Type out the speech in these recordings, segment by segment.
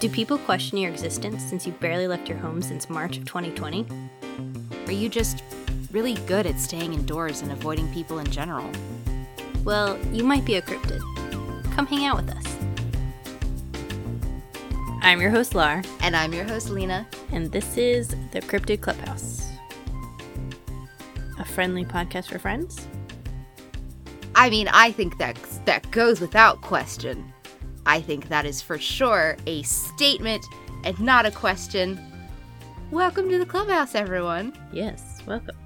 Do people question your existence since you barely left your home since March of 2020? Are you just really good at staying indoors and avoiding people in general? Well, you might be a cryptid. Come hang out with us. I'm your host, Lar, And I'm your host, Lena. and this is the Cryptid Clubhouse. A friendly podcast for friends? I mean, I think that that goes without question. I think that is for sure a statement and not a question. Welcome to the clubhouse, everyone. Yes, welcome.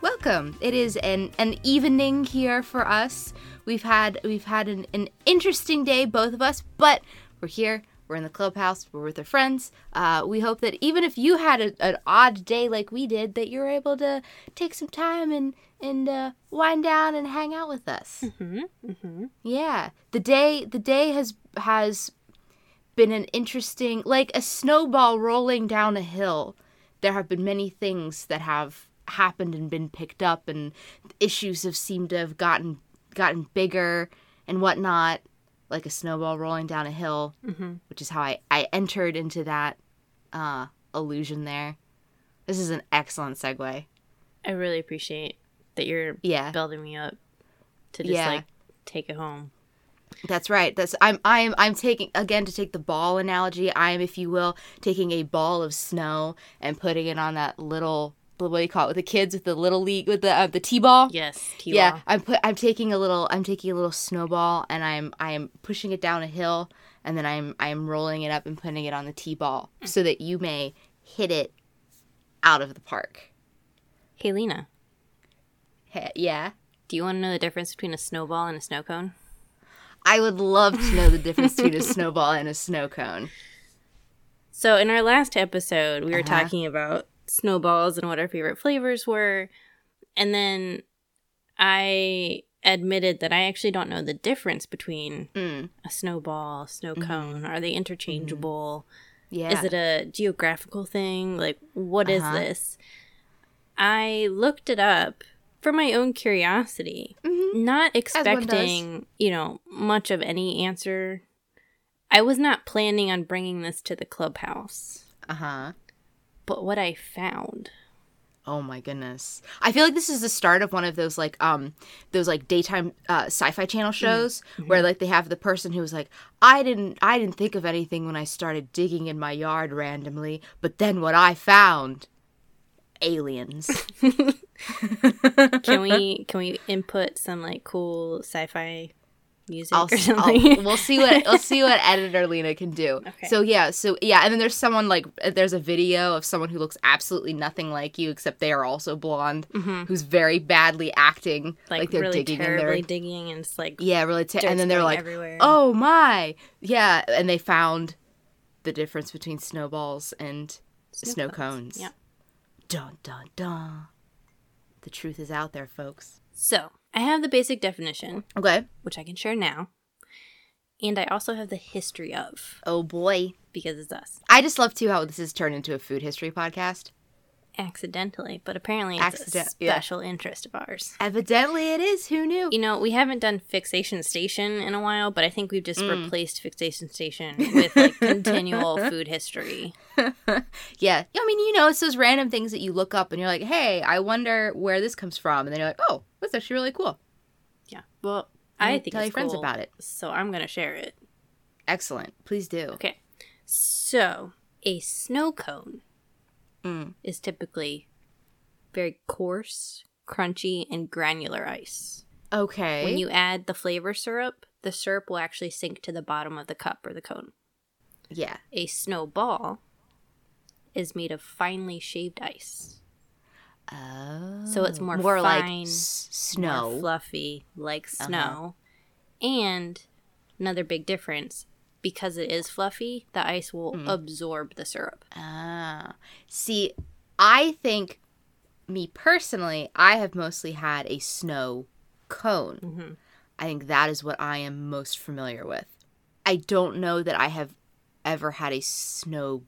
Welcome. It is an an evening here for us. We've had we've had an, an interesting day, both of us, but we're here. We're in the clubhouse. We're with our friends. Uh, we hope that even if you had a, an odd day like we did, that you're able to take some time and and uh, wind down and hang out with us. Mm-hmm, mm-hmm. Yeah, the day the day has has been an interesting like a snowball rolling down a hill. There have been many things that have happened and been picked up, and issues have seemed to have gotten gotten bigger and whatnot, like a snowball rolling down a hill, Mm-hmm. which is how I I entered into that uh, illusion there. This is an excellent segue. I really appreciate that you're Yeah. building me up to just Yeah. like take it home. That's right. That's I'm I'm I'm taking again to take the ball analogy. I'm, if you will, taking a ball of snow and putting it on that little what do you call it with the kids with the little league with the uh, the t-ball. Yes, Yeah, T-Wall. I'm put I'm taking a little I'm taking a little snowball and I'm I'm pushing it down a hill and then I'm I'm rolling it up and putting it on the t-ball so that you may hit it out of the park. Hey, Lena, Yeah. do you want to know the difference between a snowball and a snow cone? I would love to know the difference between a snowball and a snow cone. So, in our last episode, we were Uh-huh. talking about snowballs and what our favorite flavors were. And then I admitted that I actually don't know the difference between Mm. a snowball, snow cone. Are they interchangeable? Yeah. Is it a geographical thing? Like, what is Uh-huh. this? I looked it up for my own curiosity, Mhm. not expecting, you know, much of any answer. I was not planning on bringing this to the clubhouse, Uh-huh. but what I found. Oh my goodness. I feel like this is the start of one of those like um those like daytime uh sci-fi channel shows where like they have the person who was like I didn't I didn't think of anything when I started digging in my yard randomly, but then what I found aliens. Can we can we input some like cool sci-fi music I'll, or I'll something? we'll see what we'll see what editor Lena can do. Okay. So yeah, so yeah, and then there's someone like there's a video of someone who looks absolutely nothing like you except they are also blonde, Mhm. who's very badly acting like, like, they're really digging in terribly their digging, and it's like yeah, really. T- dirt's and then they're like, everywhere. "Oh my, yeah!" And they found the difference between snowballs and snow, cones. Yeah. Dun dun dun. The truth is out there, folks. So I have the basic definition, Okay. which I can share now, and I also have the history of Oh boy. because it's us I just love too how this has turned into a food history podcast. Accidentally, but apparently it's Accident- a yeah. special interest of ours. Evidently, it is. Who knew? You know, we haven't done Fixation Station in a while, but I think we've just Mm. replaced Fixation Station with like continual food history. Yeah. I mean, you know, it's those random things that you look up and you're like, "Hey, I wonder where this comes from," and then you're like, "Oh, that's actually really cool." Yeah. Well, I think tell it's your friends cool, about it. So I'm gonna share it. Excellent. Please do. Okay. So a snow cone Mm. is typically very coarse, crunchy, and granular ice. Okay. When you add the flavor syrup, the syrup will actually sink to the bottom of the cup or the cone. yeah. A snowball is made of finely shaved ice. Oh. So it's more more like fine, s- more snow. fluffy, like Uh-huh. snow. And another big difference, because it is fluffy, the ice will Mm. absorb the syrup. Ah. See, I think me personally, I have mostly had a snow cone. hmm I think that is what I am most familiar with. I don't know that I have ever had a snow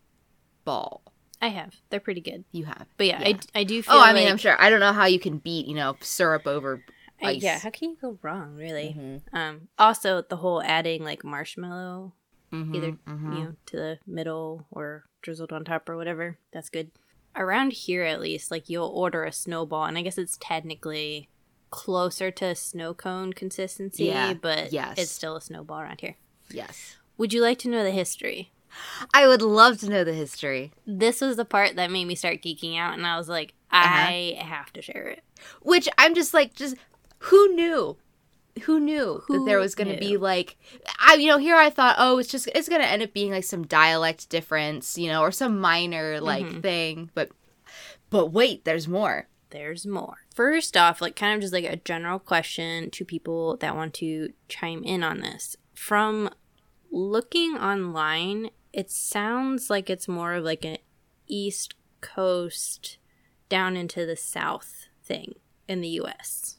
ball. I have. They're pretty good. You have. But yeah, Yeah. I, I do feel Oh, I mean, like- I'm sure. I don't know how you can beat, you know, syrup over I- ice. yeah, how can you go wrong, really? Mhm. Um, also, the whole adding like marshmallow either you know to the middle or drizzled on top or whatever. That's good. Around here, at least, like you'll order a snowball, and I guess it's technically closer to snow cone consistency, Yeah, but yes. it's still a snowball around here. Yes. Would you like to know the history? I would love to know the history. This was the part that made me start geeking out, and I was like, Uh-huh. I have to share it. Which I'm just like, just who knew? Who knew that there was going to be like, I you know here I thought, oh, it's just it's going to end up being like some dialect difference, you know, or some minor like Mm-hmm. thing, but but wait, there's more. There's more. First off, like kind of just like a general question to people that want to chime in on this. From looking online, it sounds like it's more of like an East Coast down into the South thing in the US.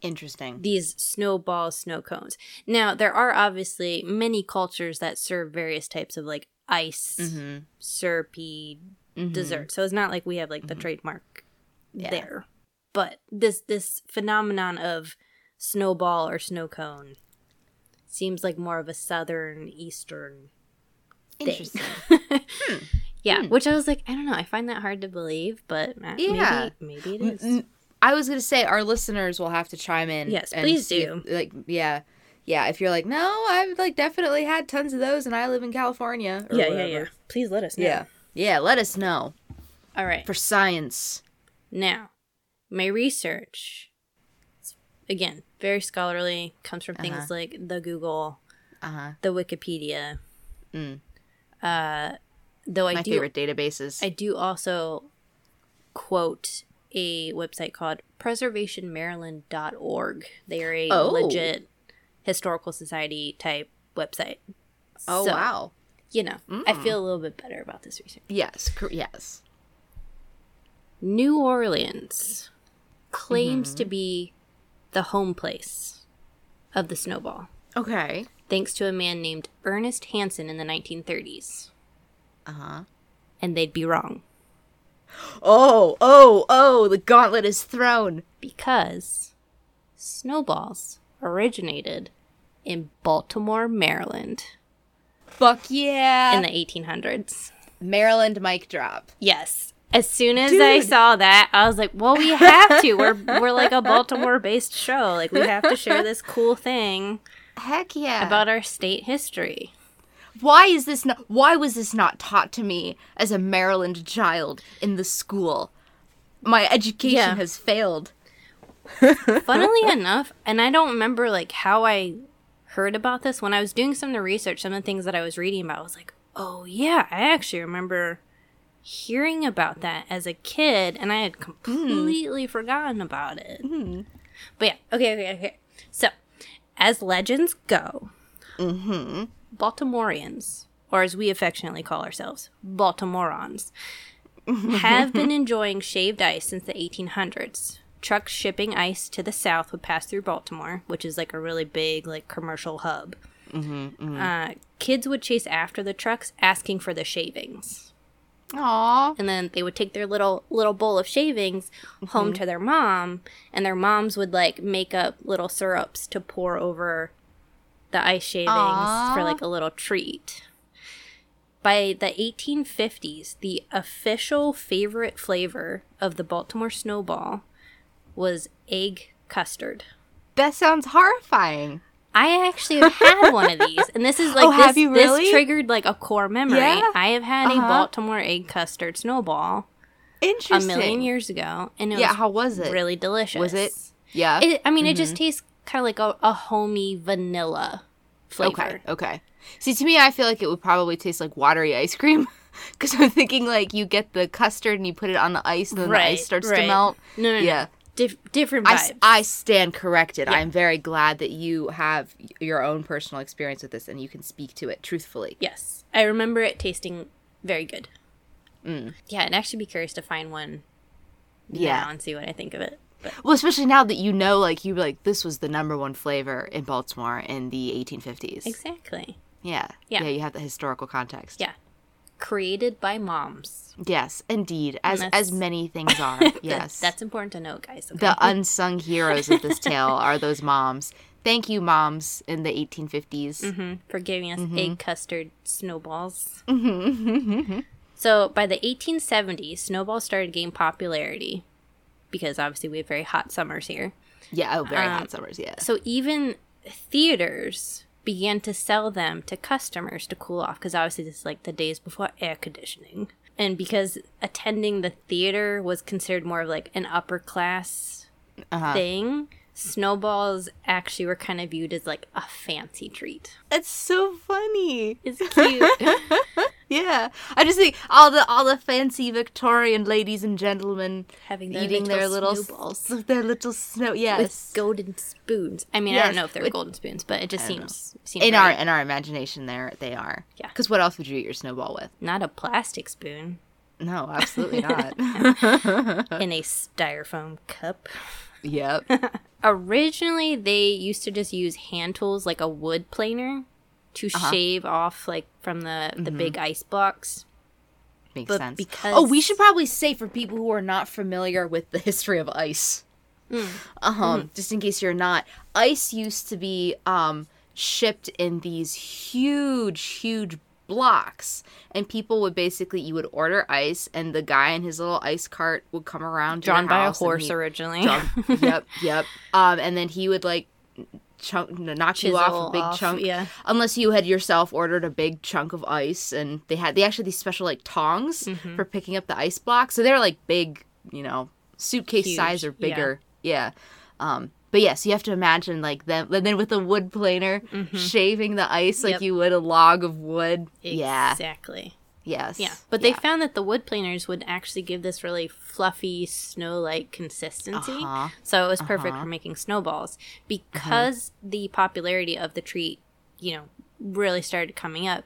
Interesting. These snowball snow cones. Now, there are obviously many cultures that serve various types of like ice, Mm-hmm. syrupy dessert. So it's not like we have like the trademark Yeah. there. But this this phenomenon of snowball or snow cone seems like more of a southern eastern thing. Interesting. yeah, which I was like, I don't know, I find that hard to believe, but uh, Yeah. maybe maybe it is. I was gonna say our listeners will have to chime in. Yes, and please do. if- like, yeah, yeah. If you're like, no, I've like definitely had tons of those, and I live in California. or yeah, yeah, whatever." yeah. Please let us know. yeah, yeah. Let us know All right. for science. Now, my research, again, very scholarly, comes from things Uh-huh. like the Google, Uh huh. the Wikipedia. Mm. Uh, though I My do, favorite databases. I do also quote a website called preservationmaryland.org. They are a Oh. legit historical society type website. oh So, wow. You know, I Mm. feel a little bit better about this research. Yes. cor- yes. New Orleans claims Mm-hmm. to be the home place of the snowball, Okay. thanks to a man named Ernest Hansen in the 1930s. Uh huh. And they'd be wrong Oh, oh, oh! The gauntlet is thrown. because snowballs originated in Baltimore, Maryland Fuck yeah! in the 1800s. Maryland mic drop. Yes. As soon as I saw that, I was like, "Well, we have to. We're we're like a Baltimore-based show. Like we have to share this cool thing Heck yeah! about our state history." Why is this not? Why was this not taught to me as a Maryland child in the school? My education Yeah. has failed. Funnily enough, and I don't remember like how I heard about this when I was doing some of the research, some of the things that I was reading about, I was like, "Oh yeah, I actually remember hearing about that as a kid, and I had hmm. completely forgotten about it." Hmm. But yeah, okay, okay, okay. So, as legends go, mm-hmm. Baltimoreans, or as we affectionately call ourselves, Baltimoreans, have been enjoying shaved ice since the 1800s. Trucks shipping ice to the south would pass through Baltimore, which is like a really big like commercial hub. Mm-hmm, mm-hmm. Uh, kids would chase after the trucks, asking for the shavings, Aww. and then they would take their little little bowl of shavings home mm-hmm. to their mom, and their moms would like make up little syrups to pour over the ice shavings Aw. for like a little treat. By the 1850s, the official favorite flavor of the Baltimore Snowball was egg custard. That sounds horrifying. I actually have had one of these, and this is like Oh, this, have you really? this triggered like a core memory. Yeah? I have had a Uh-huh. Baltimore egg custard snowball Interesting. a million years ago, and it Yeah, was how was it? really delicious. Was it? Yeah. It, I mean, it just tastes kind of like a, a homey vanilla flavor. Okay. Okay. See, to me, I feel like it would probably taste like watery ice cream. Because I'm thinking like you get the custard and you put it on the ice and then the ice starts right. to melt. No, no, no. Yeah. Dif- different I, vibes. s- I stand corrected. Yeah. I'm very glad that you have your own personal experience with this and you can speak to it truthfully. yes, I remember it tasting very good. Mm. Yeah, and actually be curious to find one Yeah. and see what I think of it. But Well, especially now that you know, like you like this was the number one flavor in Baltimore in the 1850s. exactly. Yeah. Yeah. Yeah. You have the historical context. Yeah. created by moms. Yes, indeed, as as many things are. Yes, That's important to note, guys. Okay? the unsung heroes of this tale are those moms. Thank you, moms in the 1850s. Mhm, for giving us Mm-hmm. egg custard snowballs. so by the 1870s, snowballs started gaining popularity because obviously we have very hot summers here. Yeah, oh, very Um, hot summers. Yeah. So even theaters began to sell them to customers to cool off because obviously this is like the days before air conditioning. And because attending the theater was considered more of like an upper class Uh-huh. thing, snowballs actually were kind of viewed as like a fancy treat. That's so funny. It's cute. Yeah, I just think all the all the fancy Victorian ladies and gentlemen Having their eating their little little snowballs. their little snow. with Yes, golden spoons. I mean, I don't know if they're with- golden spoons, but it just seems seems in our in our imagination, there they are. Yeah. Because what else would you eat your snowball with? not a plastic spoon No, absolutely not. in a styrofoam cup. yep. Originally, they used to just use hand tools like a wood planer to Uh-huh. shave off like from the the Mm-hmm. big ice blocks. Makes But sense. because- oh, we should probably say for people who are not familiar with the history of ice, Mm. um, just in case you're not, ice used to be um, shipped in these huge, huge blocks, and people would basically you would order ice, and the guy in his little ice cart would come around, Drawn by a horse he- originally. Yep, yep. Um, and then he would like chunk knock you off a big off, chunk yeah. unless you had yourself ordered a big chunk of ice and they had they actually had these special like tongs Mm-hmm. for picking up the ice blocks so they're like big you know suitcase Huge, size or yeah. bigger yeah, um but yes you have to imagine like them and then with a wood planer shaving the ice like Mm-hmm. Yep. you would a log of wood yeah Exactly. yes Yeah. But they found that the wood planers would actually give this really fluffy snow like consistency. Uh-huh. So it was perfect Uh-huh. for making snowballs. Because the popularity of the treat, you know, really started coming up.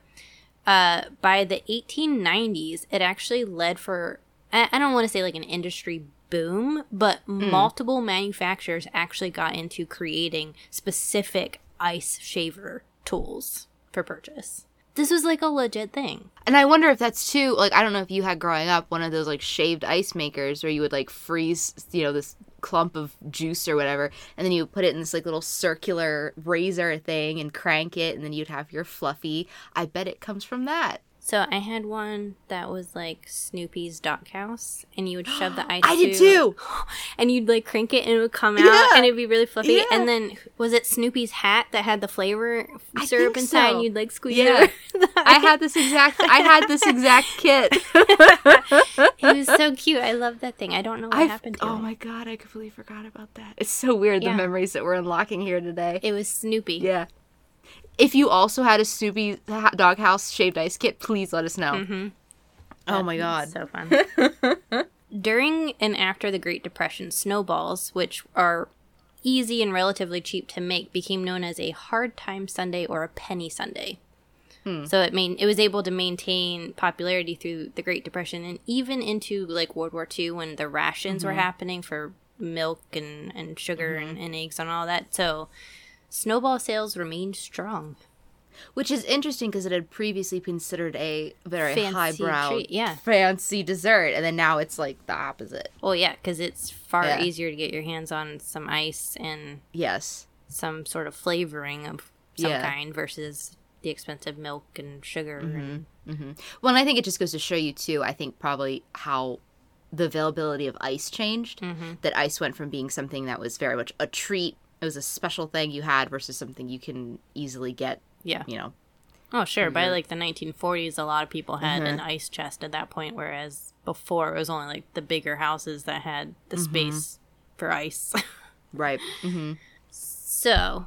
Uh, by the 1890s, it actually led for, I, I don't want to say like an industry boom, but Hmm. multiple manufacturers actually got into creating specific ice shaver tools for purchase. This was like a legit thing. And I wonder if that's too like I don't know if you had growing up one of those like shaved ice makers where you would like freeze you know this clump of juice or whatever and then you would put it in this like little circular razor thing and crank it and then you'd have your fluffy. I bet it comes from that. So I had one that was like Snoopy's dog house, and you would shove the ice. I did too. And you'd like crank it, and it would come out, Yeah. and it'd be really fluffy. Yeah. And then was it Snoopy's hat that had the flavor syrup inside? so. And you'd like squeeze Yeah. it. I had this exact I had this exact kit. it was so cute. I love that thing. I don't know what I've- happened to it. oh it. my god, I completely forgot about that. It's so weird the memories that we're unlocking here today. It was Snoopy. yeah. If you also had a Snoopy ha- doghouse shaved ice kit, please let us know. Mm-hmm. Oh my god. So fun. During and after the Great Depression, snowballs, which are easy and relatively cheap to make, became known as a hard time Sunday or a penny Sunday. Hmm. So it main it was able to maintain popularity through the Great Depression and even into like World War II when the rations were mm-hmm. happening for milk and, and sugar mm-hmm. and, and eggs and all that. So snowball sales remained strong. Which is interesting because it had previously been considered a very Fancy highbrow, treat, yeah. fancy dessert, and then now it's like the opposite. Well, yeah, because it's far Yeah. easier to get your hands on some ice and Yes. some sort of flavoring of some Yeah. kind versus the expensive milk and sugar. Mm-hmm. And, mm-hmm. Well, and I think it just goes to show you too. I think probably how the availability of ice changed. Mm-hmm. That ice went from being something that was very much a treat. It was a special thing you had versus something you can easily get. yeah. You know. Oh, sure. By like the 1940s, a lot of people had an mm-hmm. ice chest at that point, whereas before it was only like the bigger houses that had the mm-hmm. space for ice. Right. Mm-hmm. so,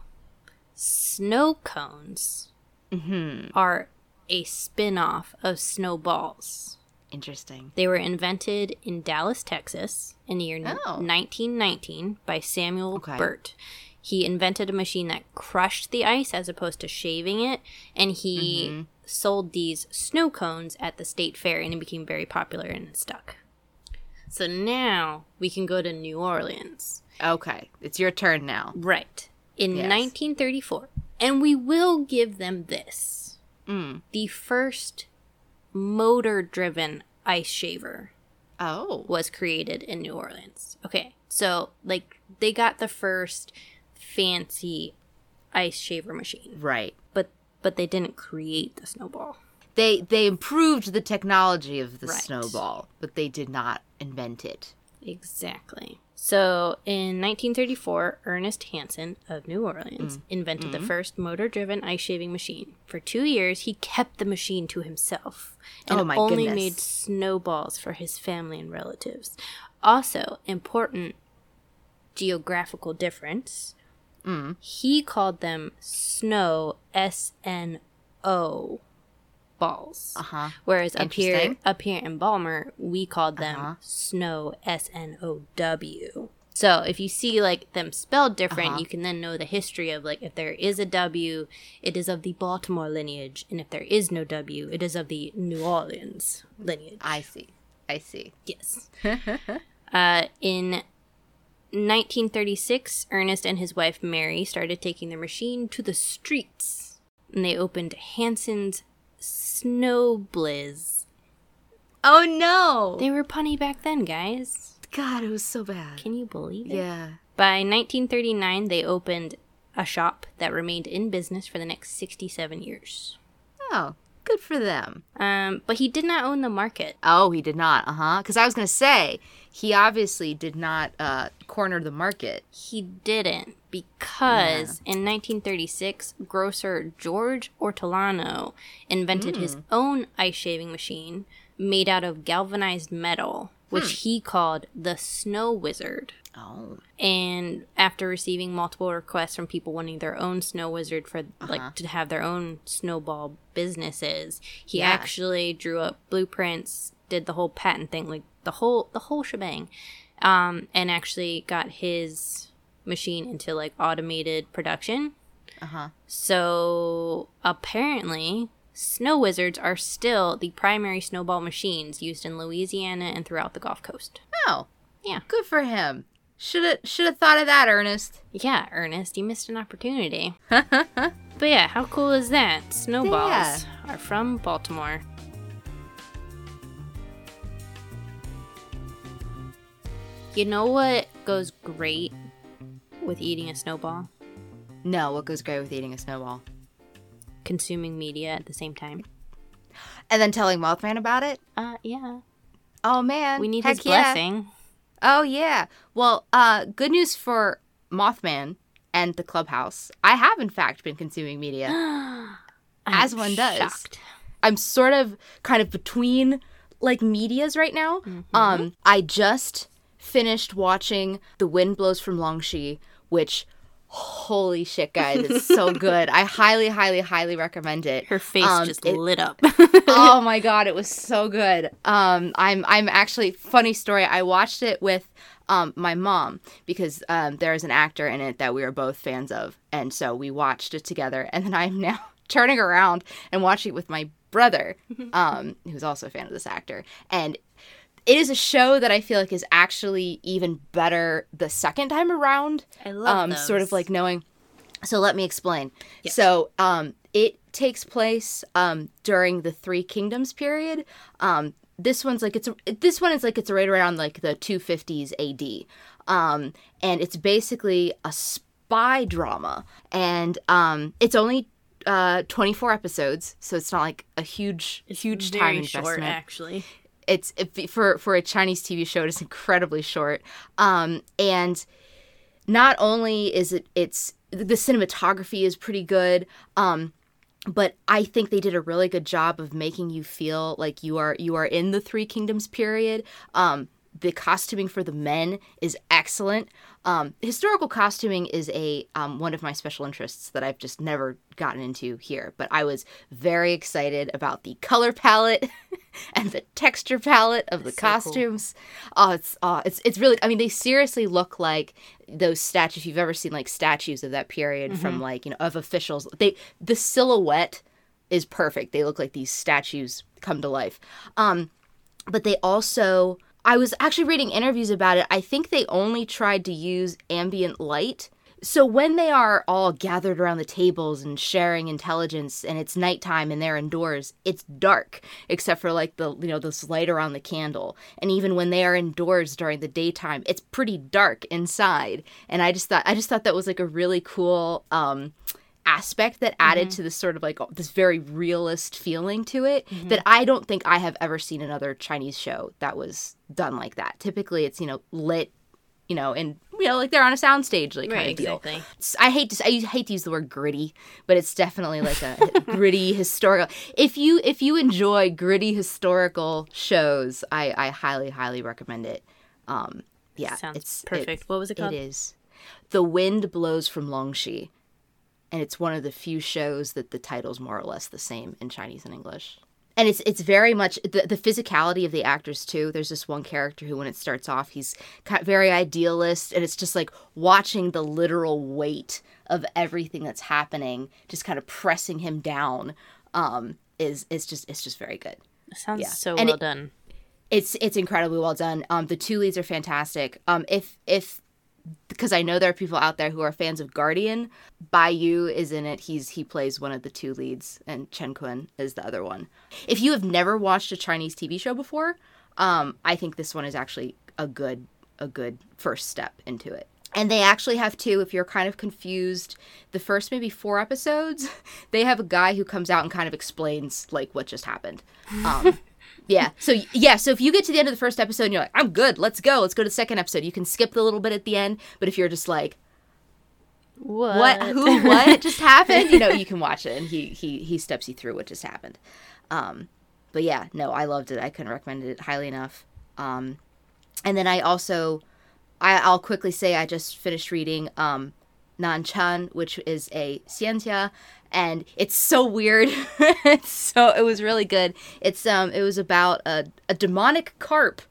snow cones mm-hmm. are a spin off of snowballs. Interesting. They were invented in Dallas, Texas in the year Oh. 1919 by Samuel Okay. Bert. He invented a machine that crushed the ice as opposed to shaving it, and he Mm-hmm. sold these snow cones at the state fair, and it became very popular and stuck. So now we can go to New Orleans. Okay, it's your turn now. Right. In Yes. 1934. And we will give them this Mm. the first motor driven ice shaver Oh. was created in New Orleans. Okay, so like they got the first fancy ice shaver machine, Right. but but they didn't create the snowball. They they improved the technology of the Right. snowball, but they did not invent it. Exactly. So in 1934, Ernest Hansen of New Orleans mm. invented the mm-hmm. first motor driven ice shaving machine. For two years, he kept the machine to himself and Oh only goodness. made snowballs for his family and relatives. Also, important geographical difference he called them snow, S N O balls. Uh-huh. Whereas up here, up here in Balmer, we called them Uh-huh. snow, S N O W. So if you see like them spelled different, Uh-huh. you can then know the history of like if there is a W, it is of the Baltimore lineage, and if there is no W, it is of the New Orleans lineage. I see. I see. Yes. uh, in 1936, Ernest and his wife Mary started taking their machine to the streets, and they opened Hansen's Snow Blizz. Oh no. They were punny back then, guys. God, it was so bad. Can you believe it? Yeah. By 1939, they opened a shop that remained in business for the next 67 years. Oh, good for them. Um, but he did not own the market. Oh, he did not. Uh huh. Because I was gonna say he obviously did not uh, corner the market. He didn't because in 1936, grocer George Ortolano invented his mm. own ice shaving machine made out of galvanized metal, which hmm. he called the Snow Wizard. Oh. And after receiving multiple requests from people wanting their own snow wizard for uh-huh. like to have their own snowball businesses, he Yeah. actually drew up blueprints, did the whole patent thing, like the whole the whole shebang, um, and actually got his machine into like automated production. Uh huh. So apparently, snow wizards are still the primary snowball machines used in Louisiana and throughout the Gulf Coast. Oh. Yeah. Good for him. Should have should have thought of that, Ernest. Yeah, Ernest, you missed an opportunity. but yeah, how cool is that? Snowballs Yeah. are from Baltimore. You know what goes great with eating a snowball? No, what goes great with eating a snowball? Consuming media at the same time. And then telling Mothman about it? Uh, yeah. Oh man. We need Heck his yeah. blessing. Oh yeah. Well, uh good news for Mothman and the clubhouse. I have in fact been consuming media. As one does. shocked. I'm sort of kind of between like medias right now. Um I just finished watching The Wind Blows from Longxi, which holy shit guys, it's so good. I highly highly highly recommend it. Her face Um, just it- lit up. oh my god, it was so good. Um, I'm I'm actually funny story. I watched it with um my mom because um there is an actor in it that we are both fans of, and so we watched it together. And then I'm now turning around and watching it with my brother, um, who's also a fan of this actor, and. It is a show that I feel like is actually even better the second time around I love um, sort of like knowing. So let me explain. Yes. So um, it takes place um, during the Three Kingdoms period. Um, this one's like it's a, this one is like it's right around like the 250s AD, um, and it's basically a spy drama, and um, it's only. Uh, 24 episodes, so it's not like a huge, huge time investment short, actually. It's if, for for a Chinese TV show. It's incredibly short, um, and not only is it it's the cinematography is pretty good, um, but I think they did a really good job of making you feel like you are you are in the Three Kingdoms period. Um, the costuming for the men is excellent. Um, historical costuming is a um, one of my special interests that I've just never gotten into here. But I was very excited about the color palette and the texture palette of the so cool. costumes. Oh, it's oh, it's it's really. I mean, they seriously look like those statues. If you've ever seen like statues of that period from like you know of officials, they the silhouette is perfect. They look like these statues come to life. Um, but they also I was actually reading interviews about it. I think they only tried to use ambient light. so when they are all gathered around the tables and sharing intelligence and it's nighttime and they're indoors it's dark except for like the you know this light around the candle and even when they are indoors during the daytime it's pretty dark inside and i just thought i just thought that was like a really cool um aspect that added Mm-hmm. to this sort of like this very realist feeling to it that I don't think I have ever seen another Chinese show that was done like that. Typically it's, you know, lit, you know, and you know, like they're on a soundstage like kind Right, of deal. It's- I hate to I hate to use the word gritty, but it's definitely like a gritty historical. If you if you enjoy gritty historical shows, I I highly highly recommend it. Um yeah, Sounds it's it- perfect. what was it called? it is. The Wind Blows from Longxi. And it's one of the few shows that the title's more or less the same in Chinese and English. And it's it's very much the, the physicality of the actors too. There's this one character who, when it starts off, he's very idealist, and it's just like watching the literal weight of everything that's happening, just kind of pressing him down. Um, is is just it's just very good Sounds Yeah. so And well it- done. it's it's incredibly well done. Um, the two leads are fantastic. Um, if if because I know there are people out there who are fans of Guardian, Yu is in it. He's he plays one of the two leads, and Chen Kun is the other one. If you have never watched a Chinese TV show before, um, I think this one is actually a good a good first step into it. And they actually have two. If you're kind of confused, the first maybe four episodes, they have a guy who comes out and kind of explains like what just happened. Um, yeah. So yeah. So if you get to the end of the first episode and you're like, I'm good, let's go, let's go to the second episode. You can skip the little bit at the end. But if you're just like, What? what, who, what just happened? You know, you can watch it and he he he steps you through what just happened. Um, but yeah, no, I loved it. I couldn't recommend it highly enough. Um, and then I also, I, I'll quickly say I just finished reading um, Nan Chan, which is a xianxia, and it's so weird. it's so it was really good. It's um it was about a, a demonic carp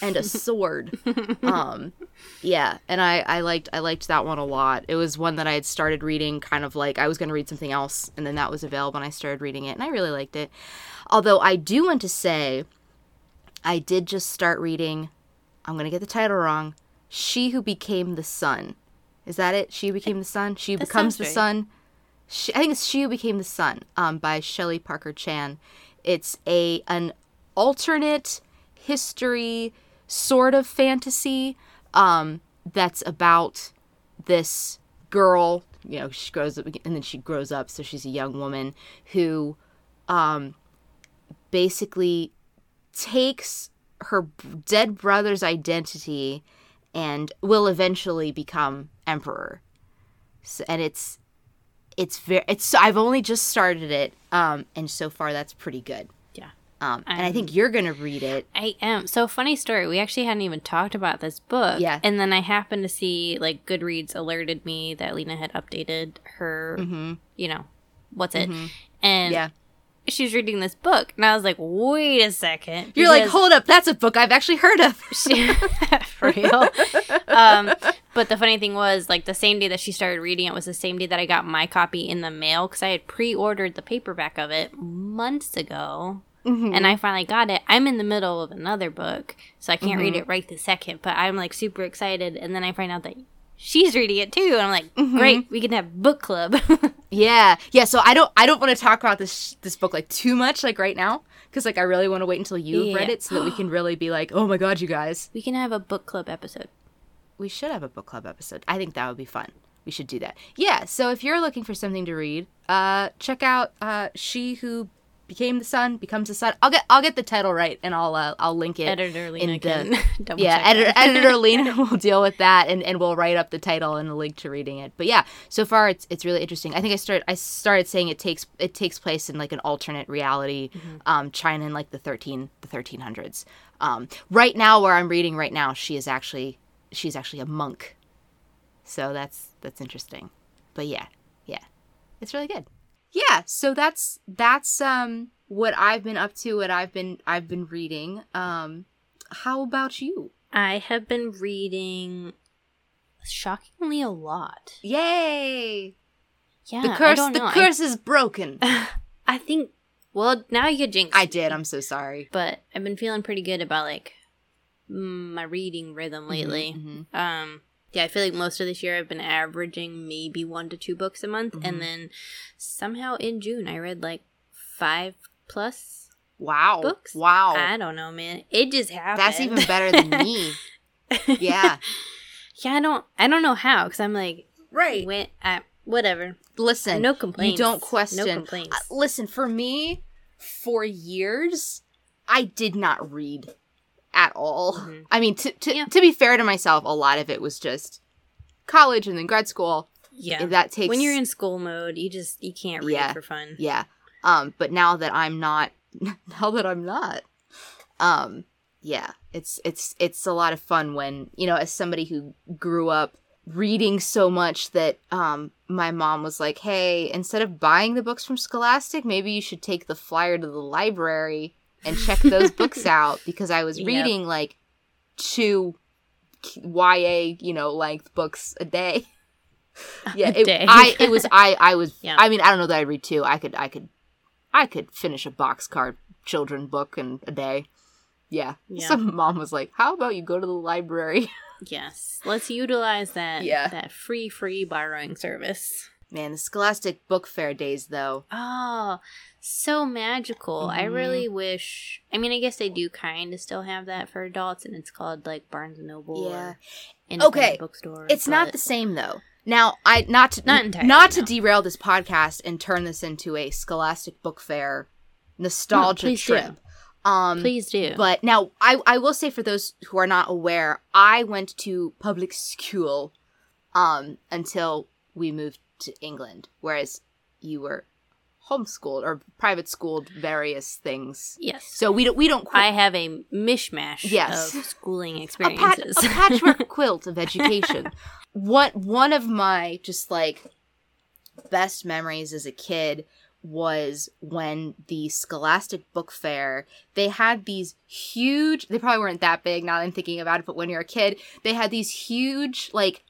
and a sword. um yeah, and I I liked I liked that one a lot. It was one that I had started reading kind of like I was going to read something else and then that was available and I started reading it and I really liked it. Although I do want to say I did just start reading I'm going to get the title wrong. She who became the sun. Is that it? She became the sun. She That becomes the right. sun. She, I think it's She Became the Sun um, by Shelley Parker Chan. It's a an alternate history sort of fantasy um, that's about this girl. You know, she grows up and then she grows up, so she's a young woman who um, basically takes her dead brother's identity and will eventually become emperor. So, and it's it's very it's I've only just started it um and so far that's pretty good. Yeah. Um and I think you're going to read it. I am. So funny story. We actually hadn't even talked about this book. Yeah. And then I happened to see like Goodreads alerted me that Lena had updated her, you know, what's it? And Mm-hmm. Yeah. she was reading this book, and I was like, wait a second. You're like, "Hold up, that's a book I've actually heard of." she, for real. Um, but the funny thing was, like, the same day that she started reading it was the same day that I got my copy in the mail because I had pre-ordered the paperback of it months ago. Mm-hmm. And I finally got it. I'm in the middle of another book, so I can't read mm-hmm. it right this second. But I'm like super excited, and then I find out that she's reading it too, and I'm like, mm-hmm. great, we can have book club. Yeah, yeah. So I don't, I don't want to talk about this this book like too much like right now because like I really want to wait until you've read it so that we can really be like, oh my god, you guys, we can have a book club episode. We should have a book club episode. I think that would be fun. We should do that. Yeah. So if you're looking for something to read, uh, check out uh, She Who Became the Sun Becomes the Sun. I'll get I'll get the title right and I'll uh, I'll link it. Editor Lena the- double yeah, check editor, editor Lena will deal with that, and, and we'll write up the title and the link to reading it. But yeah, so far it's it's really interesting. I think I started I started saying it takes it takes place in like an alternate reality, Mm-hmm. um, China in like the thirteen the thirteen hundreds. Um, right now, where I'm reading right now, she is actually she's actually a monk, so that's that's interesting. But yeah, yeah, it's really good. Yeah, so that's that's um what I've been up to, what I've been I've been reading. Um, how about you? I have been reading shockingly a lot. Yay! Yeah, The I curse don't the know. I- curse is broken. I, think. Well, now you get jinxed. I did. I'm so sorry. but I've been feeling pretty good about like my reading rhythm lately. mhm. Um, Yeah, I feel like most of this year I've been averaging maybe one to two books a month, Mhm. and then somehow in June I read like five plus. Wow. Books? Wow. I don't know, man. It just happened. That's even better than me. Yeah. yeah, I don't. I don't know how because I'm like Right. went at whatever. Listen, no complaints. You don't question. No complaints. Uh, listen, for me, for years, I did not read at all. Mhm. I mean, to to, Yeah. to be fair to myself, a lot of it was just college and then grad school. yeah. That takes when you're in school mode, you just you can't read Yeah. for fun. yeah. Um, but now that I'm not, now that I'm not, um, yeah, it's it's it's a lot of fun when you know, as somebody who grew up reading so much that um my mom was like, "Hey, instead of buying the books from Scholastic, maybe you should take the flyer to the library and check those books out because I was Yep. reading like two YA, you know, length books a day." yeah, A it, day. I it was I I was Yeah. I mean I don't know that I read two. I could I could I could finish a boxcar children book in a day. Yeah. Yeah. Some mom was like, "How about you go to the library?" Yes, let's utilize that. Yeah. that free free borrowing service. Man, the Scholastic Book Fair days though. Oh, so magical. I Mhm. really wish. I mean, I guess they do kind of still have that for adults, and it's called like Barnes and Noble. Yeah. Okay, bookstore. It's not the same though. Now, I not to Not entirely, not to no. derail this podcast and turn this into a Scholastic Book Fair nostalgia please do. Um Please do. But now, I, I will say for those who are not aware, I went to public school um, until we moved to England, whereas you were homeschooled or private schooled, various things. yes. So we don't we don't qu- I have a mishmash Yes. of schooling a, pat- experiences. a patchwork quilt of education. What one of my just like best memories as a kid was when the Scholastic Book Fair, they had these huge, they probably weren't that big now that I'm thinking about it, but when you're a kid, they had these huge, like,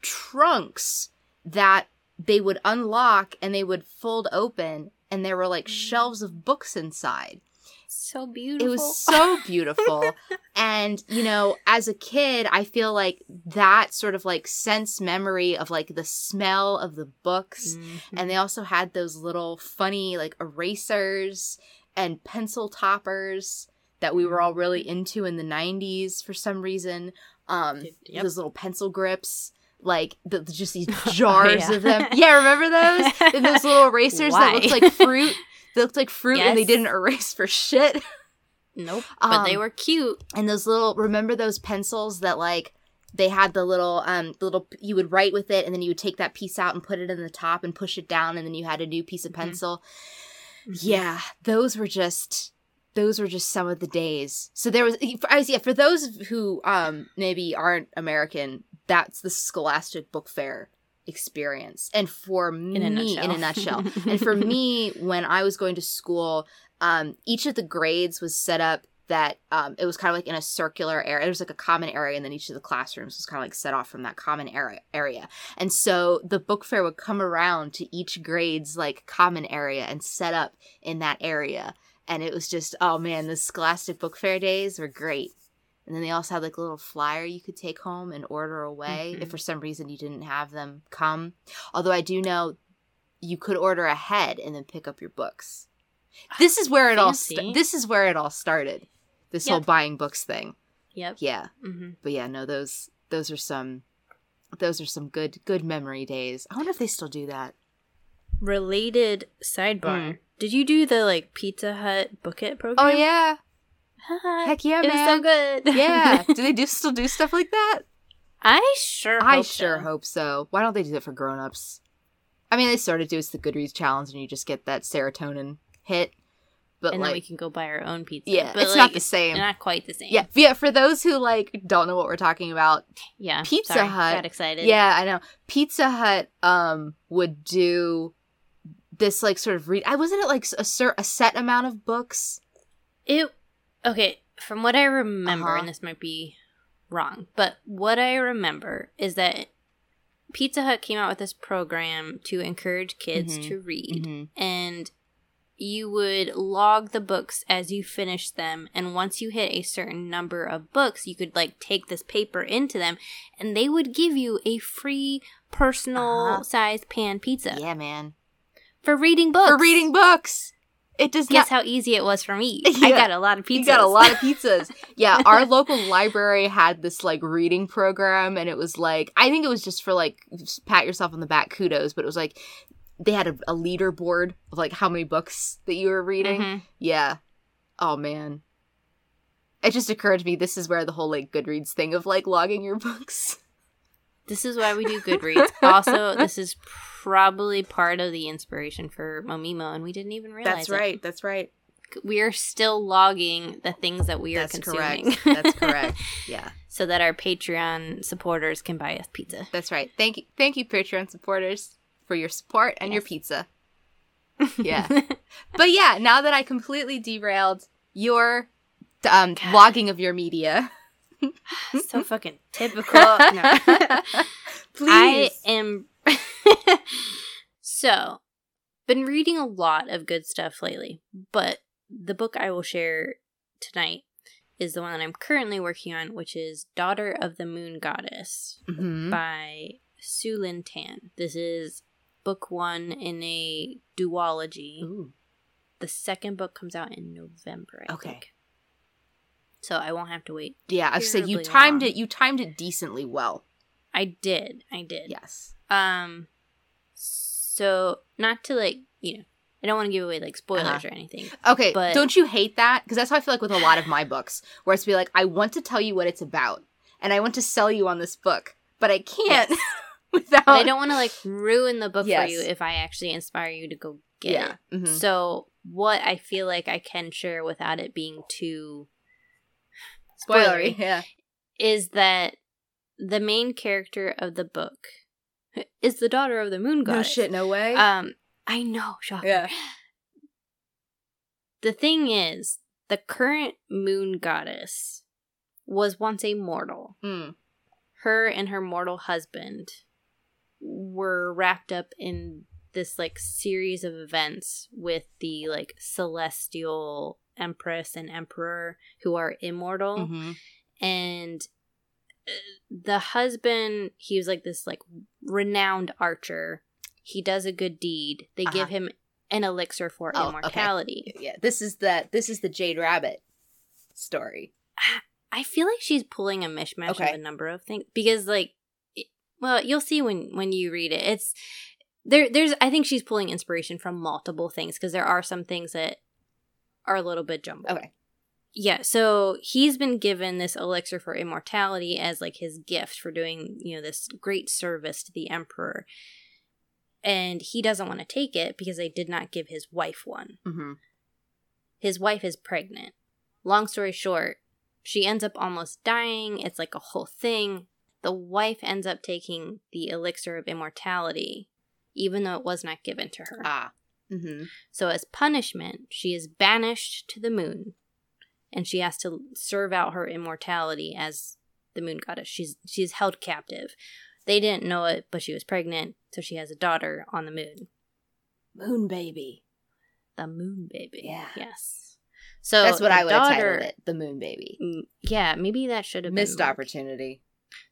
trunks that they would unlock and they would fold open, and there were like shelves of books inside. so beautiful. It was so beautiful. and, you know, as a kid, I feel like that sort of like sense memory of like the smell of the books. Mhm. And they also had those little funny like erasers and pencil toppers that we were all really into in the 90s for some reason. Um, Yep. those little pencil grips. Like the, just these jars yeah. of them. Yeah, remember those? And those little erasers that looked like fruit. They looked like fruit and they didn't erase for shit. Nope. But they Um, were cute. and those little remember those pencils that like they had the little um the little you would write with it and then you would take that piece out and put it in the top and push it down and then you had a new piece of Mhm. pencil Mm-hmm. yeah those were just those were just some of the days so there was I was yeah for those who um maybe aren't american that's the scholastic book fair experience and for me In a nutshell. in a nutshell and for me when i was going to school um, each of the grades was set up that um, it was kind of like in a circular area. There was like a common area, and then each of the classrooms was kind of like set off from that common area. Area, and so the book fair would come around to each grade's like common area and set up in that area. And it was just, oh man, the Scholastic Book Fair days were great. And then they also had like a little flyer you could take home and order away Mhm. if for some reason you didn't have them come. Although I do know you could order ahead and then pick up your books. This is where it all Fancy. sta- this is where it all started. This whole buying books thing. Yep. Yeah. hmm But yeah, no those those are some those are some good good memory days. I wonder if they still do that. Related sidebar. Mm. Did you do the like Pizza Hut book it program? Oh yeah. Heck yeah, it was man. so good. yeah. Do they do still do stuff like that? I sure. I hope sure so. hope so. Why don't they do that for grown-ups? I mean, they sort of do it's the Goodreads challenge and you just get that serotonin hit. But and then we can go buy our own pizza. Yeah, But, it's like, not the same. Not quite the same. yeah, yeah, for those who like don't know what we're talking about, Yeah. Pizza sorry, Hut. Got excited. Yeah, I know. Pizza Hut um would do this like sort of read. I wasn't it like a cer- a set amount of books. It okay, from what I remember, Uh-huh. and this might be wrong, but what I remember is that Pizza Hut came out with this program to encourage kids Mhm. to read. And you would log the books as you finished them and once you hit a certain number of books you could like take this paper into them and they would give you a free personal Uh-huh. sized pan pizza Yeah, man. for reading books For reading books. It does guess not how easy it was for me i got a lot of pizzas You got a lot of pizzas. yeah, our local library had this like reading program, and it was like I think it was just for like just pat yourself on the back, kudos. But it was like they had a, a leaderboard of like how many books that you were reading. Mhm. Yeah. Oh man. It just occurred to me this is where the whole like Goodreads thing of like logging your books. this is why we do goodreads also this is probably part of the inspiration for momimo and we didn't even realize That's right. it. That's right. we are still logging the things that we are That's consuming. correct. That's correct. Yeah. so that our Patreon supporters can buy us pizza. That's right. Thank you, thank you, Patreon supporters, for your support and your pizza. Yeah, but yeah, now that I completely derailed your um, logging of your media, so fucking typical. No. I please. am so been reading a lot of good stuff lately, but the book I will share tonight is the one that I'm currently working on, which is Daughter of the Moon Goddess. Mhm. by Sue Lynn Tan. This is book one in a duology. Ooh. The second book comes out in November, I Okay. think. So I won't have to wait. Yeah, I say you timed long. it. You timed it decently well. I did. I did. Yes. Um so not to like, you know, I don't want to give away like spoilers Uh-huh. or anything. Okay, But- don't you hate that? Because that's how I feel like with a lot of my books, where it's be like, I want to tell you what it's about, and I want to sell you on this book, but I can't without. But I don't want to like ruin the book Yes. for you if I actually inspire you to go get Yeah. it. Mhm. So what I feel like I can share without it being too Spoilery. spoilery. Yeah. is that the main character of the book is the daughter of the moon goddess. No shit. No way. Um, I know, shocker. Yeah. The thing is, the current moon goddess was once a mortal. Mm. Her and her mortal husband were wrapped up in this like series of events with the like celestial empress and emperor who are immortal Mhm. and the husband he was like this like renowned archer he does a good deed they give Uh-huh. him an elixir for Oh, okay. immortality Yeah. This is the this is the Jade Rabbit story. i feel like she's pulling a mishmash Okay. of a number of things because like it- well you'll see when when you read it it's there there's i think she's pulling inspiration from multiple things because there are some things that are a little bit jumbled Okay. Yeah, so he's been given this elixir for immortality as like his gift for doing, you know, this great service to the emperor. And he doesn't want to take it because they did not give his wife one. Mm-hmm. His wife is pregnant. Long story short, she ends up almost dying. It's like a whole thing. The wife ends up taking the elixir of immortality, even though it was not given to her. Ah. Mm-hmm. So, as punishment, she is banished to the moon, and she has to serve out her immortality as the moon goddess. She's she's held captive. They didn't know it, but she was pregnant, so she has a daughter on the moon. Moon baby. The moon baby. Yeah. Yes. So That's what I would have titled it. The Moon Baby. Mm, Yeah, maybe that should have Missed like- opportunity.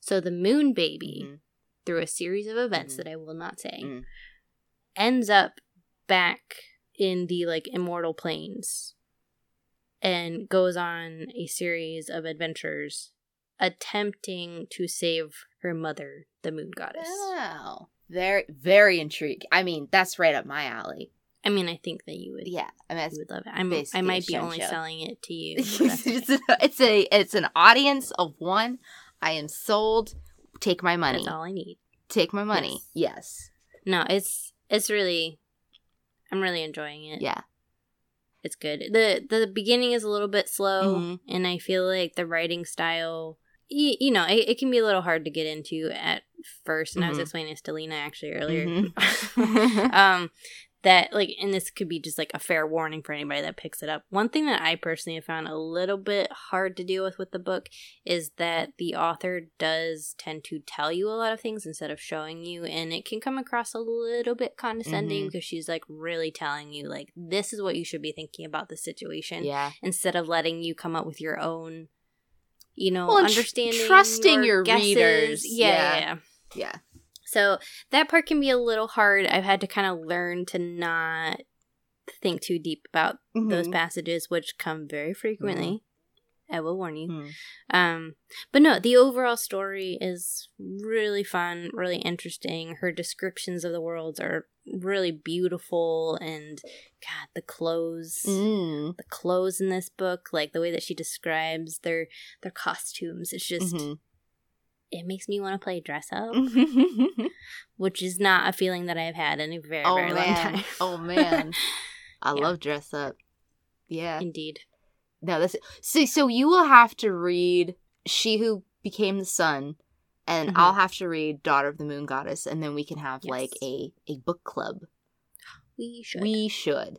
So the moon baby, Mhm. through a series of events Mhm. that I will not say, Mm. ends up back in the like immortal planes and goes on a series of adventures attempting to save her mother, the moon goddess. Wow. Very, very intrigued. I mean, that's right up my alley. I mean, I think that you would, Yeah. I mean, you would love it. I'm, I might be only show. selling it to you. but that's okay. it's, a, it's a it's an audience of one. I am sold. Take my money. That's all I need. Take my money. Yes. No, it's it's really, I'm really enjoying it. Yeah. It's good. the The beginning is a little bit slow, Mhm. and I feel like the writing style, y- you know, it, it can be a little hard to get into at first. And I was Mhm. explaining this to Lena actually earlier. Mhm. um, that like and this could be just like a fair warning for anybody that picks it up one thing that i personally have found a little bit hard to deal with with the book is that the author does tend to tell you a lot of things instead of showing you and it can come across a little bit condescending Mhm. because she's like really telling you like this is what you should be thinking about the situation Yeah. instead of letting you come up with your own you know Well, and tr- understanding trusting your guesses. readers. yeah, Yeah. yeah, yeah. So that part can be a little hard. I've had to kind of learn to not think too deep about those Mhm. passages, which come very frequently. I will warn you. Mhm. Um, but no, the overall story is really fun, really interesting. Her descriptions of the worlds are really beautiful, and God, the clothes, Mm. the clothes in this book, like the way that she describes their their costumes, it's just Mhm. It makes me want to play dress up. Mm-hmm. which is not a feeling that I've had in a very, oh very long time. oh man. I Yeah. love dress up. Yeah. Indeed. No, that's so. So you will have to read "She Who Became the Sun," and Mhm. I'll have to read "Daughter of the Moon Goddess," and then we can have like a a book club. We should. We should.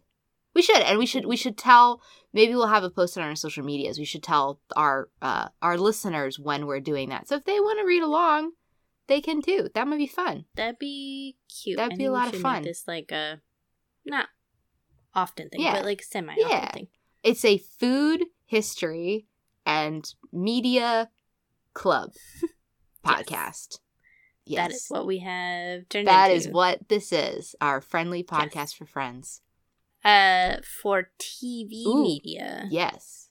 We should, and we should. We should tell. Maybe we'll have a post on our social medias. We should tell our uh, our listeners when we're doing that. So if they want to read along, they can too. That might be fun. That'd be cute. That'd I be a lot of fun. This like a not often thing, Yeah. but like semi often Yeah. thing. It's a food history and media club podcast. Yes. That is what we have turned That into. is what this is. Our friendly podcast for friends. Uh for TV Ooh. media. Yes.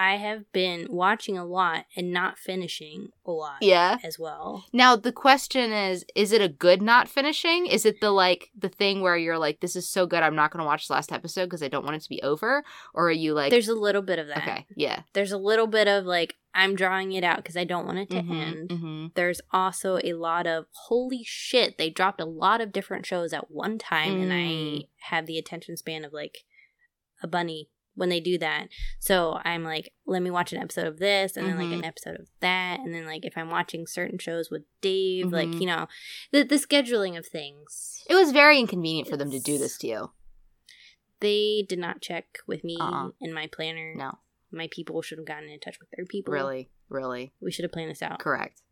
I have been watching a lot and not finishing a lot Yeah. as well. Now the question is is it a good not finishing? Is it the like the thing where you're like this is so good I'm not going to watch the last episode because I don't want it to be over or are you like There's a little bit of that. Okay. Yeah. There's a little bit of like I'm drawing it out because I don't want it to Mhm, end. mhm. there's also a lot of holy shit they dropped a lot of different shows at one time and i Mm. have the attention span of like a bunny when they do that so i'm like let me watch an episode of this and then like an episode of that and then like if i'm watching certain shows with dave like Mhm. you know the, the scheduling of things It was very inconvenient for them to do this to you. they did not check with me Uh-uh. in my planner No. My people should have gotten in touch with their people Really. Really. we should have planned this out Correct.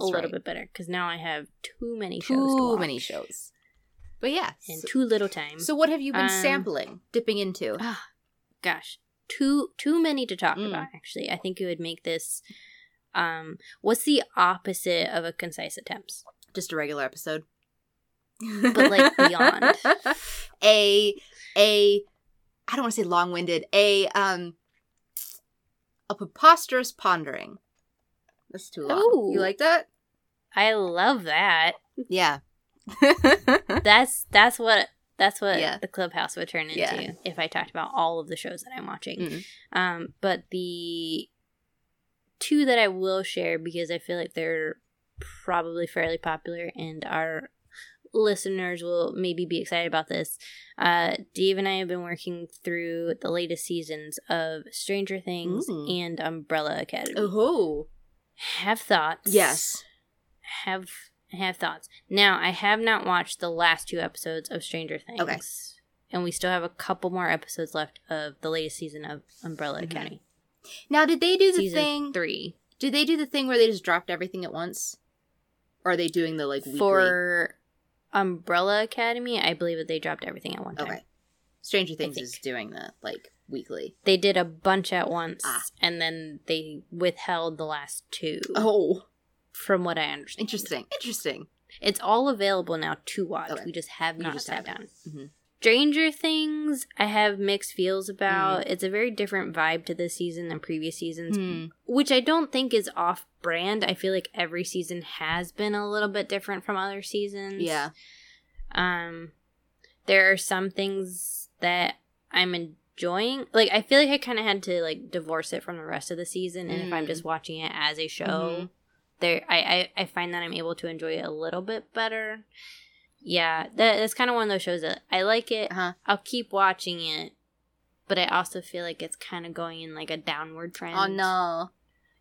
a little right. bit better because now i have too many shows to Too many shows. But yeah. and so- too little time So what have you been Um, sampling, dipping into? Ah, gosh, too too many to talk Mm. about. Actually, I think it would make this. Um, what's the opposite of a concise attempts? Just a regular episode. But, like, beyond. a a I don't want to say long-winded, a um a preposterous pondering. That's too long. Ooh. You like that? I love that. Yeah. That's that's what that's what Yeah. the clubhouse would turn into Yeah. if I talked about all of the shows that I'm watching. Mm. Um, but the two that I will share because I feel like they're probably fairly popular and our listeners will maybe be excited about this. Uh, Dave and I have been working through the latest seasons of Stranger Things Ooh. and Umbrella Academy. Oh. Have thoughts? Yes. Have have thoughts. Now I have not watched the last two episodes of Stranger Things. Okay. And we still have a couple more episodes left of the latest season of Umbrella Mhm. Academy. Now, did they do the season thing? three. Did they do the thing where they just dropped everything at once? Or are they doing the like weekly? For Umbrella Academy, I believe that they dropped everything at one time. okay. Stranger Things is doing the like weekly. They did a bunch at once, Ah. and then they withheld the last two. Oh, From what I understand, interesting. Interesting. It's all available now to watch. Okay. We just have You not just sat haven't. down. Mhm. Stranger Things, I have mixed feels Mm. about. It's a very different vibe to this season than previous seasons, Hmm. which I don't think is off brand. I feel like every season has been a little bit different from other seasons. Yeah. Um, there are some things that I'm enjoying. Like I feel like I kind of had to like divorce it from the rest of the season, and if I'm Mm. just watching it as a show, Mhm. there I, I I find that I'm able to enjoy it a little bit better. Yeah, that, that's kind of one of those shows that I like it. Uh-huh. I'll keep watching it, but I also feel like it's kind of going in like a downward trend. Oh no.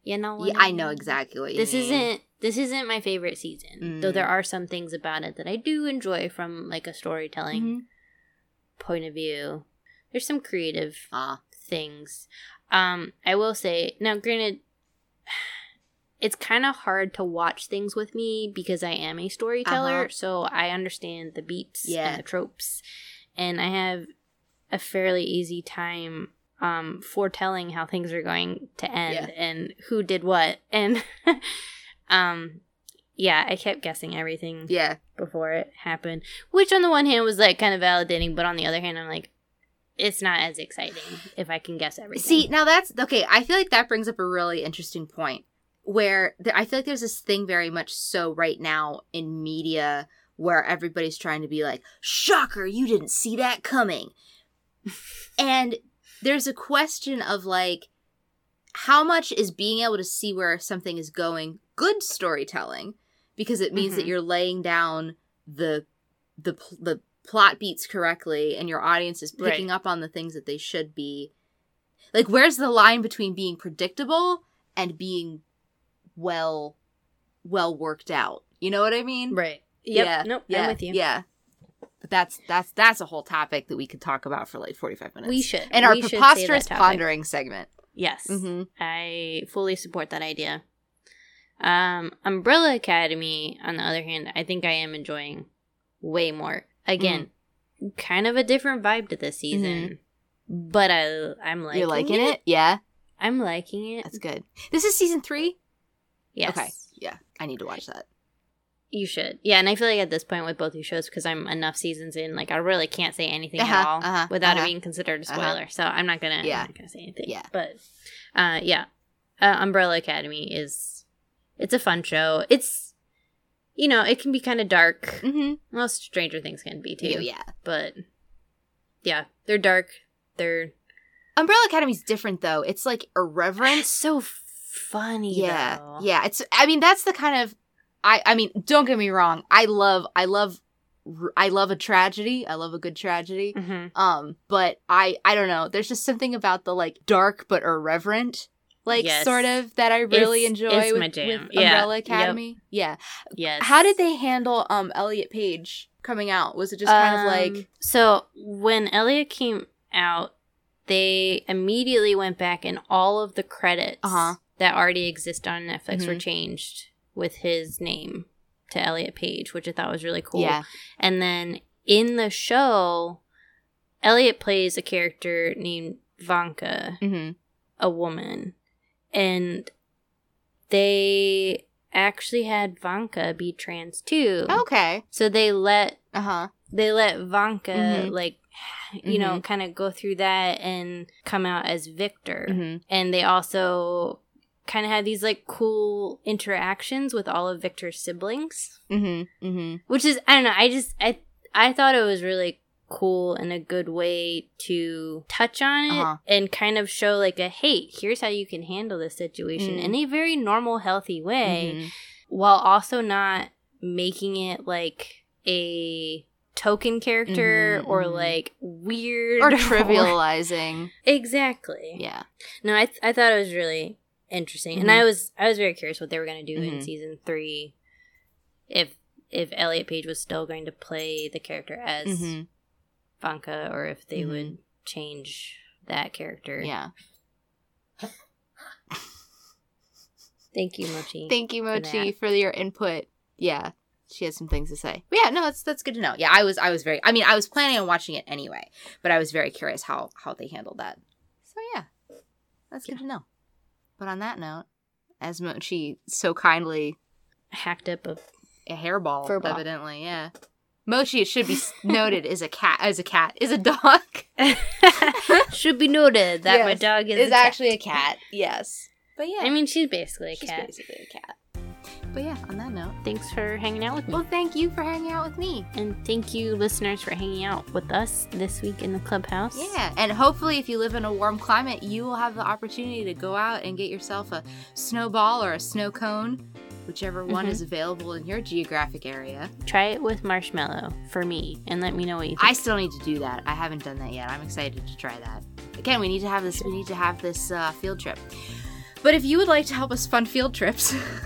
you know. what Yeah, I know exactly what you This mean. isn't this isn't my favorite season. Though Mm. there are some things about it that I do enjoy from like a storytelling Mhm. point of view. There's some creative Ah. things. Um, I will say now, granted, it's kind of hard to watch things with me because I am a storyteller, Uh-huh. so I understand the beats Yeah. and the tropes, and I have a fairly easy time um foretelling how things are going to end Yeah. and who did what and um yeah i kept guessing everything Yeah. before it happened, which on the one hand was like kind of validating, but on the other hand, I'm like, it's not as exciting if I can guess everything. See, now that's okay. I feel like that brings up a really interesting point where th- I feel like there's this thing very much so right now in media where everybody's trying to be like, shocker, you didn't see that coming. and there's a question of like, how much is being able to see where something is going good storytelling because it means that Mhm. you're laying down the the the plot beats correctly and your audience is picking Right. up on the things that they should be like where's the line between being predictable and being well well worked out you know what i mean right? Yep. yeah Nope. yeah I'm with you. yeah but that's that's that's a whole topic that we could talk about for like 45 minutes We should. and our We should say that preposterous pondering segment Yes, mm-hmm. I fully support that idea. Um, Umbrella Academy, on the other hand, I think I am enjoying way more. Again, kind of a different vibe to this season, but I I'm liking you're liking it? yeah I'm liking it. that's good this is season three Yes. okay yeah i need to watch that You should. Yeah, and I feel like at this point with both these shows, because I'm enough seasons in, like I really can't say anything at Uh-huh, all uh-huh, without uh-huh. it being considered a Uh-huh. spoiler. So I'm not gonna. Yeah. I'm not gonna say anything. Yeah. But, uh, yeah, uh, Umbrella Academy is it's a fun show. It's you know it can be kind of dark. mm-hmm Most Stranger Things can be too. yeah But yeah, they're dark. They're umbrella academy's different though it's like irreverent it's so funny. yeah though. yeah it's i mean that's the kind of i i mean don't get me wrong i love i love I love a tragedy i love a good tragedy Mhm. um but i i don't know there's just something about the like dark but irreverent like Yes. sort of that i really It's- enjoy it's with, my jam. with Yeah. umbrella Yep. academy yeah Yes. how did they handle um elliot page coming out was it just kind of Um, like so when Elliot came out, they immediately went back and all of the credits Uh-huh. That already exist on Netflix were Mhm. changed with his name to Elliot Page, which I thought was really cool. yeah And then in the show, Elliot plays a character named Vanya, mm-hmm. a woman, and they actually had Vanya be trans too. okay So they let uh-huh they let Vanya Mhm. like you know Mhm. kind of go through that and come out as Victor. mm-hmm. And they also kind of had these like cool interactions with all of Victor's siblings, Mm-hmm. Mm-hmm. which is I don't know, I just I I thought it was really cool and a good way to touch on it Uh-huh. and kind of show like a hey, here's how you can handle this situation Mm. in a very normal healthy way Mhm. while also not making it like a token character Mhm, or mhm. like weird or trivializing exactly yeah no i th- i thought it was really interesting and Mhm. i was i was very curious what they were going to do in Mhm. season 3 if if elliot page was still going to play the character as mm-hmm. vanya or if they would change that character yeah thank you mochi Thank you, for Mochi, that. for, your input. Yeah, she has some things to say. But yeah, no, that's that's good to know. Yeah, I was I was very. I mean, I was planning on watching it anyway, but I was very curious how how they handled that. So yeah, that's good to know. But on that note, as Mochi so kindly hacked up a a hairball, Furball. evidently, yeah. Mochi, it should be noted, is a cat. Is a cat. Is a dog. Should be noted that my dog is, Is a actually a cat. Yes. But yeah, I mean, she's basically a she's cat. basically a cat. But yeah, on that note, Thanks for hanging out with me. well, thank you for hanging out with me. and thank you, listeners, for hanging out with us this week in the clubhouse. Yeah, and hopefully, if you live in a warm climate, you will have the opportunity to go out and get yourself a snowball or a snow cone, whichever one Mhm. is available in your geographic area. Try it with marshmallow for me and let me know what you think. I still need to do that. I haven't done that yet. I'm excited to try that. Again, we need to have this. We need to have this uh, field trip. But if you would like to help us fund field trips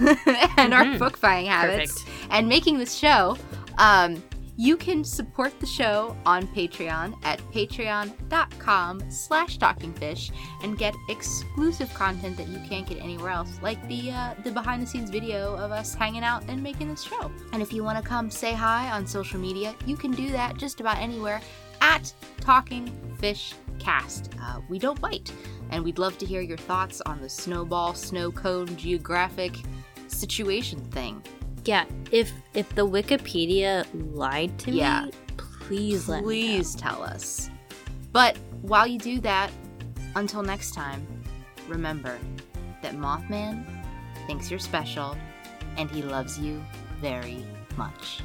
and our Mhm. book buying habits and making this show, um, you can support the show on Patreon at patreon.com slash talkingfish and get exclusive content that you can't get anywhere else, like the uh, the behind the scenes video of us hanging out and making this show. And if you want to come say hi on social media, you can do that just about anywhere at Talking Fish Cast. Uh, we don't bite, and we'd love to hear your thoughts on the snowball, snow cone, geographic situation thing. Yeah, if if the Wikipedia lied to Yeah. me, please let me. Please tell us. But while you do that, until next time, remember that Mothman thinks you're special and he loves you very much.